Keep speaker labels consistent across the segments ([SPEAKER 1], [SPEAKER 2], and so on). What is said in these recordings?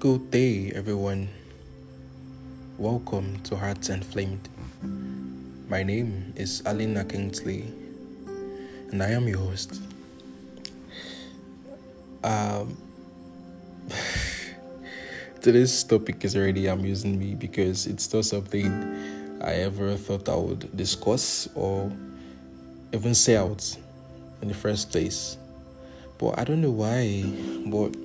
[SPEAKER 1] Good day, everyone. Welcome to Hearts and Flamed. My name is Alina Kingsley, and I am your host. Um, today's topic is already amusing me because it's not something I ever thought I would discuss or even say out in the first place. But I don't know why, but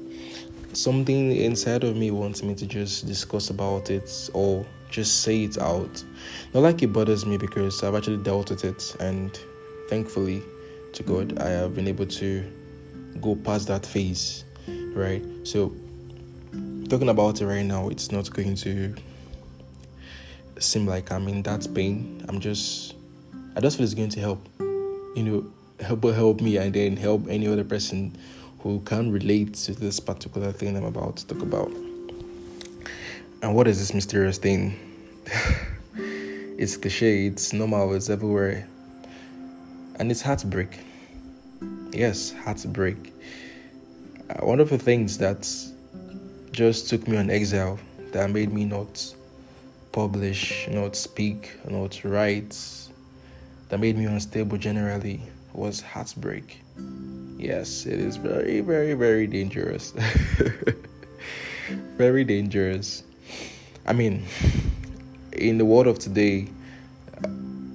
[SPEAKER 1] something inside of me wants me to just discuss about it or just say it out. Not like it bothers me because I've actually dealt with it, and thankfully to God, I have been able to go past that phase, right? So, talking about it right now, it's not going to seem like I'm in that pain. I'm just, I just feel it's going to help, you know, help help me and then help any other person who can relate to this particular thing I'm about to talk about. And what is this mysterious thing? it's cliche, it's normal, it's everywhere. And it's heartbreak. Yes, heartbreak. Uh, one of the things that just took me on exile, that made me not publish, not speak, not write, that made me unstable generally was heartbreak. Yes, it is very, very, very dangerous. very dangerous. I mean, in the world of today,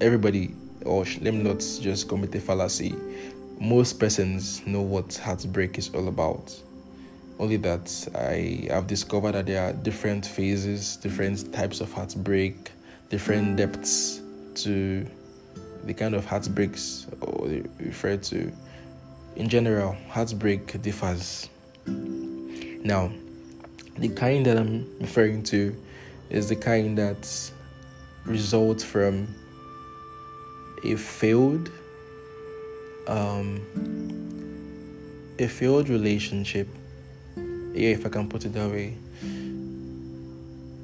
[SPEAKER 1] everybody, or let me not just commit a fallacy, most persons know what heartbreak is all about. Only that I have discovered that there are different phases, different types of heartbreak, different depths to the kind of heartbreaks or they refer to. In general, heartbreak differs. Now, the kind that I'm referring to is the kind that results from a failed um, a failed relationship. Yeah, if I can put it that way.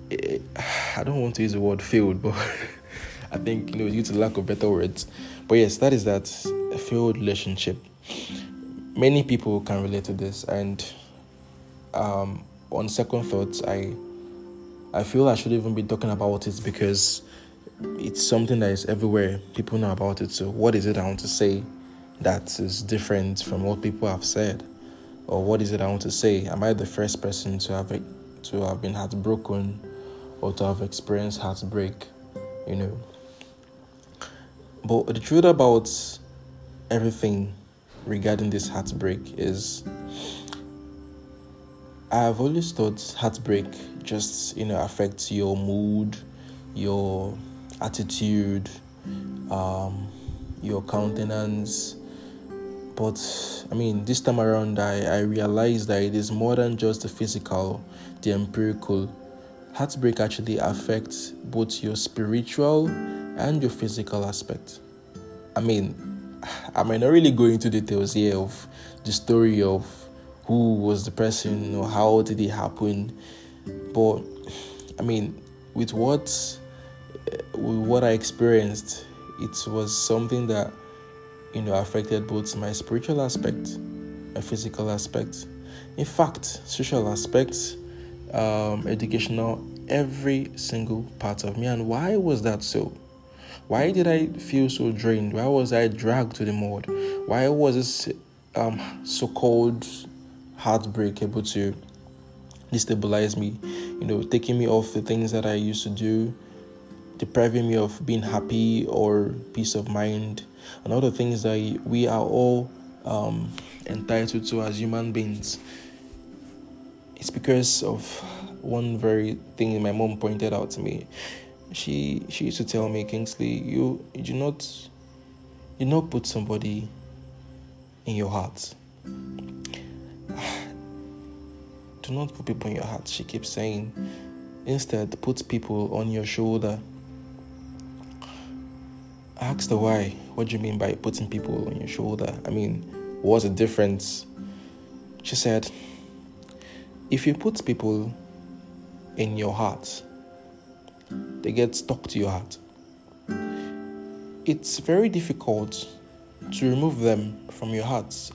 [SPEAKER 1] It, I don't want to use the word failed, but I think you know due to lack of better words. But yes, that is that failed relationship. Many people can relate to this, and um, on second thoughts, I I feel I should even be talking about it because it's something that is everywhere. People know about it. So, what is it I want to say that is different from what people have said, or what is it I want to say? Am I the first person to have to have been heartbroken, or to have experienced heartbreak? You know, but the truth about everything regarding this heartbreak is I've always thought heartbreak just you know affects your mood, your attitude, um, your countenance. But I mean, this time around, I, I realized that it is more than just the physical, the empirical. Heartbreak actually affects both your spiritual and your physical aspect. I mean, I might not really go into details here of the story of who was the person or how did it happen, but I mean, with what with what I experienced, it was something that you know affected both my spiritual aspect, my physical aspect, in fact, social aspects, um, educational, every single part of me. And why was that so? Why did I feel so drained? Why was I dragged to the mud? Why was this um, so called heartbreak able to destabilize me? You know, taking me off the things that I used to do, depriving me of being happy or peace of mind, and all the things that we are all um, entitled to as human beings. It's because of one very thing my mom pointed out to me she she used to tell me, Kingsley, you do not you not put somebody in your heart. do not put people in your heart. She keeps saying, instead put people on your shoulder. I asked her why. What do you mean by putting people on your shoulder? I mean, what's the difference? She said, if you put people in your heart, they get stuck to your heart. It's very difficult to remove them from your heart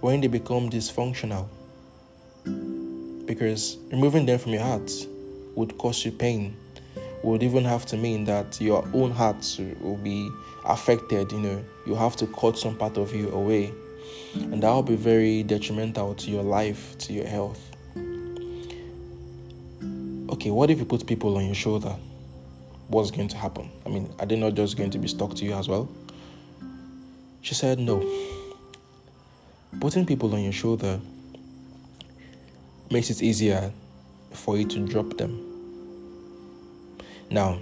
[SPEAKER 1] when they become dysfunctional. because removing them from your heart would cause you pain would even have to mean that your own heart will be affected you know you have to cut some part of you away and that will be very detrimental to your life to your health okay what if you put people on your shoulder? What's going to happen? I mean are they not just going to be stuck to you as well? She said no. Putting people on your shoulder makes it easier for you to drop them. Now,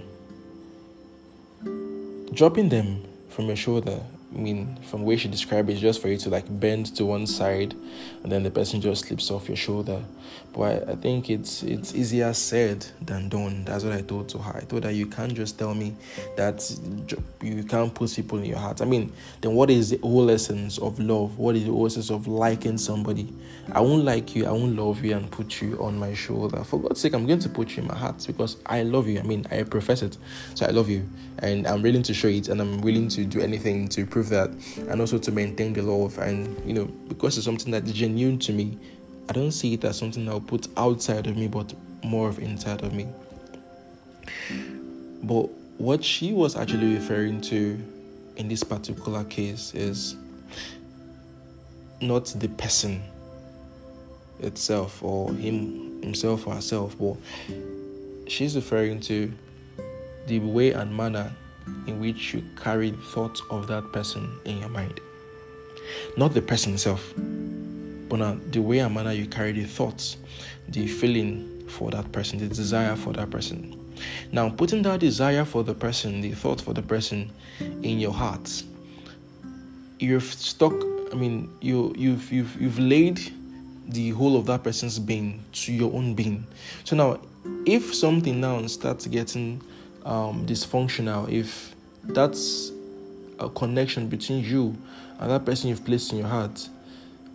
[SPEAKER 1] dropping them from your shoulder I mean, from the way she described it, just for you to like bend to one side, and then the person just slips off your shoulder. But I, I, think it's it's easier said than done. That's what I told to her. I told her you can't just tell me that you can't put people in your heart. I mean, then what is the whole essence of love? What is the whole essence of liking somebody? I won't like you. I won't love you and put you on my shoulder. For God's sake, I'm going to put you in my heart because I love you. I mean, I profess it, so I love you, and I'm willing to show it, and I'm willing to do anything to prove that and also to maintain the love and you know because it's something that's genuine to me i don't see it as something i'll put outside of me but more of inside of me. But what she was actually referring to in this particular case is not the person itself or him himself or herself but she's referring to the way and manner in which you carry thoughts of that person in your mind. Not the person itself, but now the way and manner you carry the thoughts, the feeling for that person, the desire for that person. Now, putting that desire for the person, the thought for the person in your heart, you've stuck. I mean, you you've you've you've laid the whole of that person's being to your own being. So now, if something now starts getting um, dysfunctional, if that's a connection between you and that person you've placed in your heart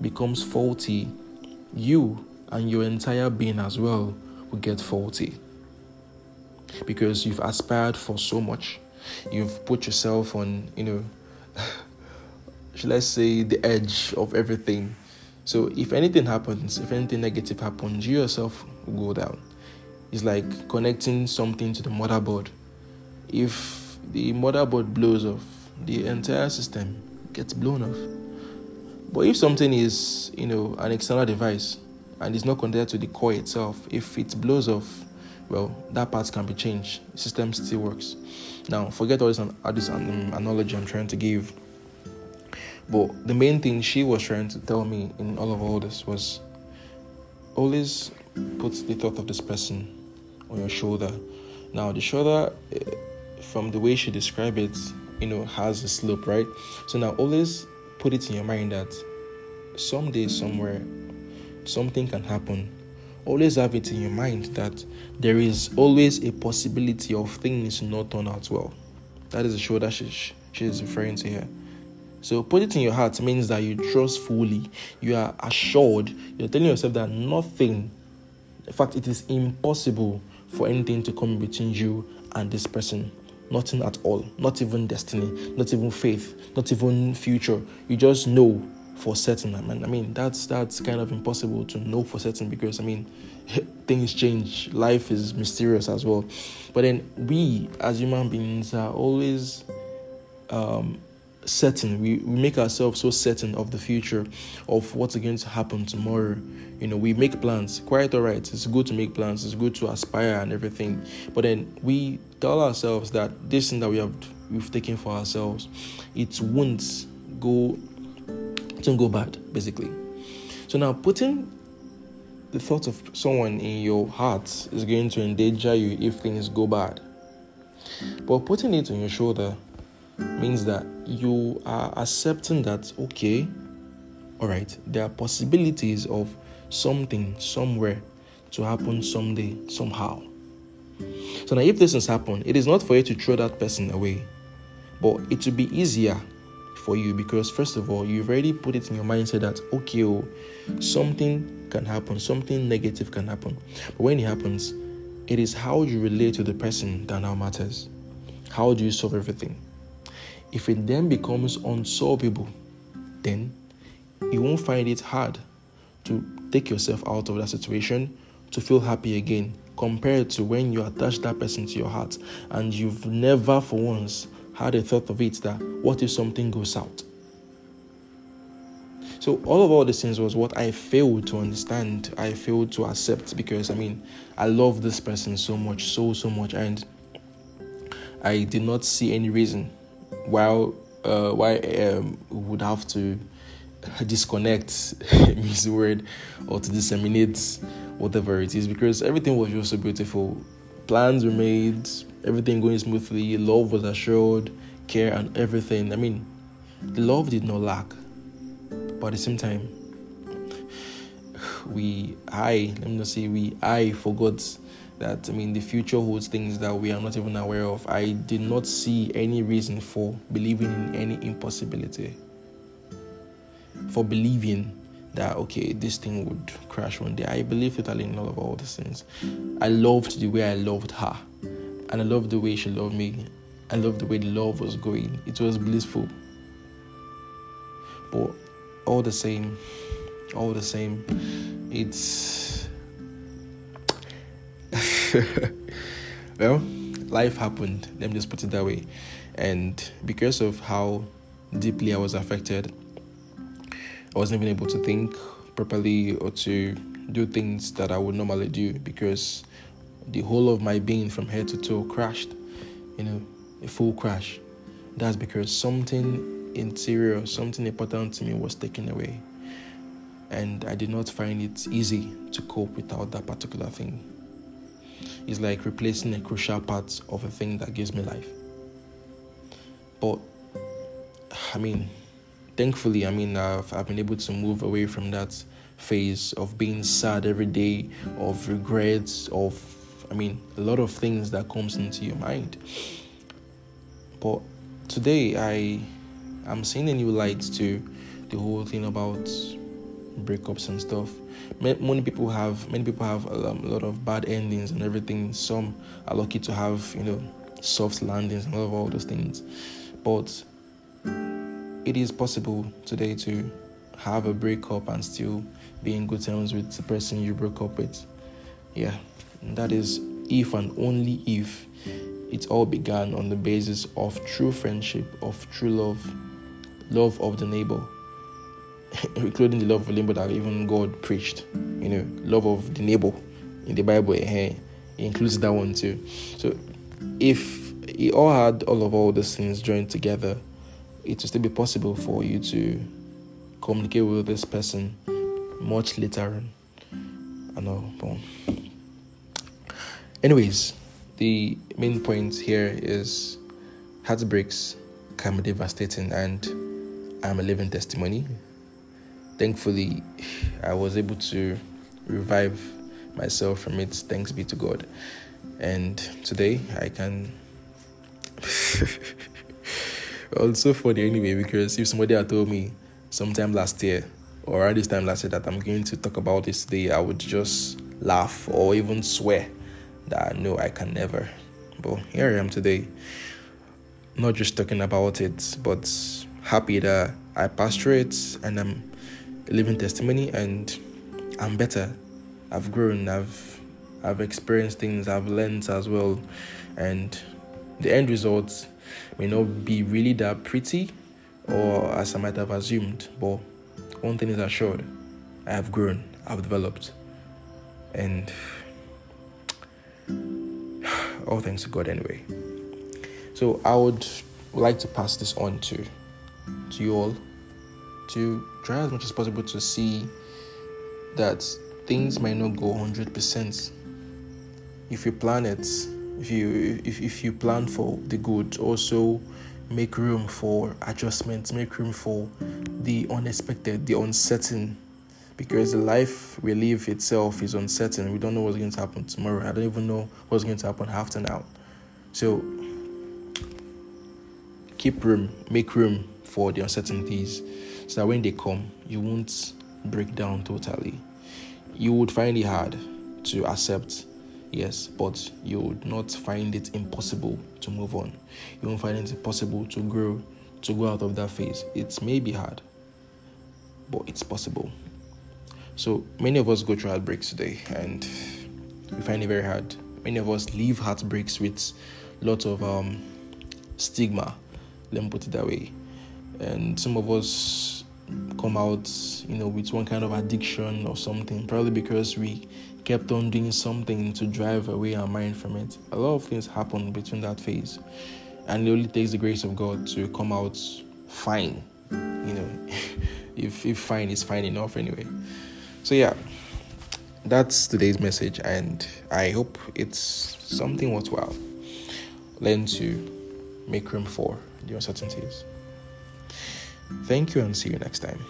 [SPEAKER 1] becomes faulty, you and your entire being as well will get faulty because you've aspired for so much. You've put yourself on, you know, let's say the edge of everything. So if anything happens, if anything negative happens, you yourself will go down. It's like connecting something to the motherboard. If the motherboard blows off, the entire system gets blown off. But if something is, you know, an external device and is not connected to the core itself, if it blows off, well, that part can be changed. The system still works. Now, forget all this, all this analogy I'm trying to give. But the main thing she was trying to tell me in all of all this was always put the thought of this person on your shoulder. Now, the shoulder, eh, from the way she described it, you know, has a slope, right? So now always put it in your mind that someday, somewhere, something can happen. Always have it in your mind that there is always a possibility of things not turn out well. That is the shoulder she, she is referring to here. So put it in your heart means that you trust fully, you are assured, you're telling yourself that nothing, in fact, it is impossible for anything to come between you and this person. Nothing at all. Not even destiny, not even faith, not even future. You just know for certain. I mean, I mean that's that's kind of impossible to know for certain because I mean things change. Life is mysterious as well. But then we as human beings are always um, certain. We, we make ourselves so certain of the future, of what's going to happen tomorrow. You know, we make plans. Quite all right. It's good to make plans. It's good to aspire and everything. But then we tell ourselves that this thing that we have we've taken for ourselves, it won't go, it won't go bad. Basically. So now putting the thought of someone in your heart is going to endanger you if things go bad. But putting it on your shoulder means that you are accepting that, okay, all right, there are possibilities of something somewhere to happen someday, somehow. So now, if this has happened, it is not for you to throw that person away, but it will be easier for you because, first of all, you've already put it in your mindset that, okay, oh, something can happen, something negative can happen. But when it happens, it is how you relate to the person that now matters. How do you solve everything? If it then becomes unsolvable, then you won't find it hard to take yourself out of that situation to feel happy again compared to when you attach that person to your heart and you've never for once had a thought of it that what if something goes out? So all of all these things was what I failed to understand. I failed to accept because I mean I love this person so much, so so much, and I did not see any reason why uh, why um, would have to disconnect use the word or to disseminate whatever it is because everything was just so beautiful plans were made everything going smoothly love was assured care and everything i mean the love did not lack but at the same time we i let me not say we i forgot that I mean the future holds things that we are not even aware of. I did not see any reason for believing in any impossibility. For believing that okay, this thing would crash one day. I believe totally in all of all these things. I loved the way I loved her, and I loved the way she loved me. I loved the way the love was going. It was blissful. But all the same, all the same, it's well, life happened. Let me just put it that way. And because of how deeply I was affected, I wasn't even able to think properly or to do things that I would normally do because the whole of my being from head to toe crashed. You know, a full crash. That's because something interior, something important to me was taken away. And I did not find it easy to cope without that particular thing It's like replacing a crucial part of a thing that gives me life. But I mean, thankfully, I mean, I've, I've been able to move away from that phase of being sad every day, of regrets, of I mean, a lot of things that comes into your mind. But today, I I'm seeing a new light to the whole thing about breakups and stuff many people have many people have um, a lot of bad endings and everything. Some are lucky to have you know soft landings and all of all those things, but it is possible today to have a breakup and still be in good terms with the person you broke up with. Yeah, that is if and only if it all began on the basis of true friendship, of true love, love of the neighbor including the love of the neighbor that even God preached. You know, love of the neighbor in the Bible, eh, includes that one too. So, if he all had all of all these things joined together, it will still be possible for you to communicate with this person much later. I know, but anyways, the main point here is heartbreaks can be devastating, and I'm a living testimony thankfully, I was able to revive myself from it. Thanks be to God. And today I can. also funny anyway because if somebody had told me sometime last year or at this time last year that I'm going to talk about this today, I would just laugh or even swear that no, I can never. But here I am today, not just talking about it, but happy that I passed through it and I'm living testimony and I'm better. I've grown, I've I've experienced things, I've learned as well. And the end result may not be really that pretty or as I might have assumed, but one thing is assured I have grown, I've developed. And all thanks to God anyway. So I would like to pass this on to to you all to try as much as possible to see that things might not go 100%. If you plan it, if you if, if you plan for the good, also make room for adjustments, make room for the unexpected, the uncertain. Because the life we live itself is uncertain. We don't know what's going to happen tomorrow. I don't even know what's going to happen after now. So keep room, make room for the uncertainties so that when they come, you won't break down totally. You would find it hard to accept, yes, but you would not find it impossible to move on. You won't find it impossible to grow, to go out of that phase. It may be hard, but it's possible. So many of us go through heartbreaks today, and we find it very hard. Many of us leave heartbreaks with lots of um, stigma. Let me put it that way. And some of us come out, you know, with one kind of addiction or something, probably because we kept on doing something to drive away our mind from it. A lot of things happen between that phase, and it only takes the grace of God to come out fine. You know, if if fine is fine enough anyway. So yeah, that's today's message, and I hope it's something worthwhile. Learn to make room for the uncertainties. Thank you, and see you next time.